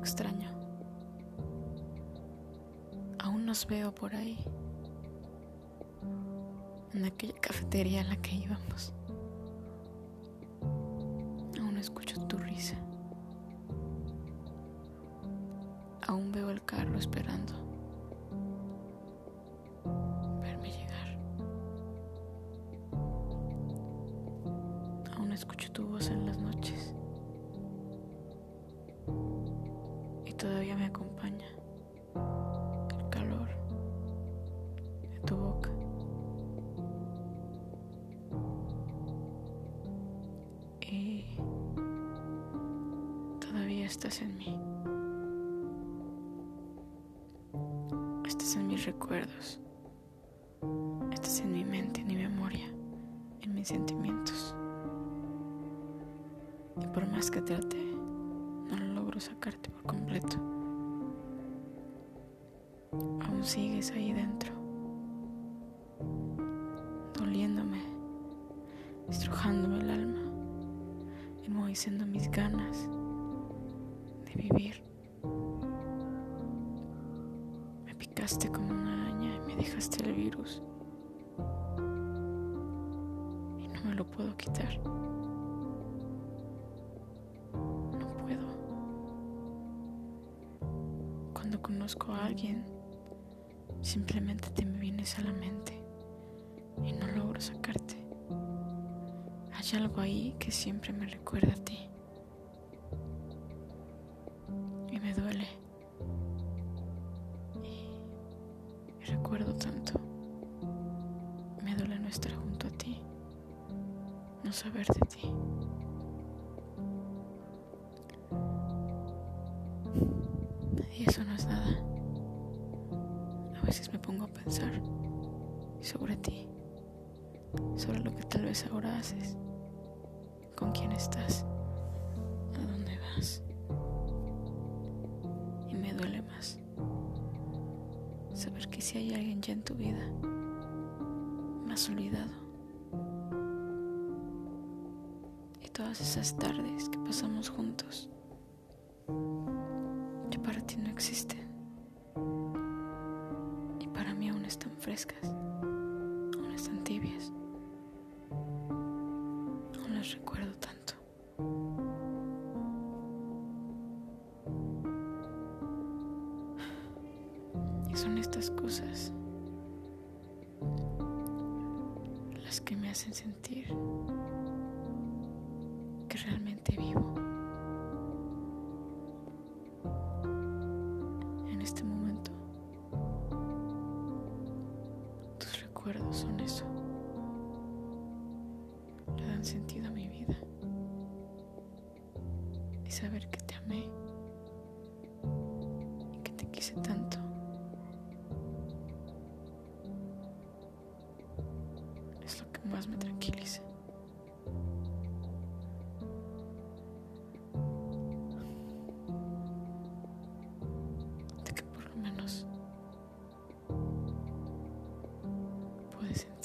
extraño. Aún nos veo por ahí, en aquella cafetería en la que íbamos. Aún escucho tu risa. Aún veo el carro esperando verme llegar. Aún escucho tu voz en las noches. Y todavía me acompaña el calor de tu boca. Y todavía estás en mí. Estás en mis recuerdos. Estás en mi mente, en mi memoria, en mis sentimientos. Y por más que trate, sacarte por completo. Aún sigues ahí dentro, doliéndome, estrujándome el alma, enmoheciendo mis ganas de vivir. Me picaste como una araña y me dejaste el virus. Y no me lo puedo quitar. Cuando conozco a alguien, simplemente te me vienes a la mente y no logro sacarte. Hay algo ahí que siempre me recuerda a ti. Y me duele. Y, y recuerdo tanto. Me duele no estar junto a ti. No saber de ti. Y eso no es nada. A veces me pongo a pensar sobre ti, sobre lo que tal vez ahora haces, con quién estás, a dónde vas. Y me duele más saber que si hay alguien ya en tu vida, me has olvidado. Y todas esas tardes que pasamos juntos, ti no existen. Y para mí aún están frescas, aún están tibias. Aún las recuerdo tanto. Y son estas cosas las que me hacen sentir que realmente vivo. Tus recuerdos son eso. Le dan sentido a mi vida. Y saber que te amé y que te quise tanto. Es lo que más me tranquiliza. De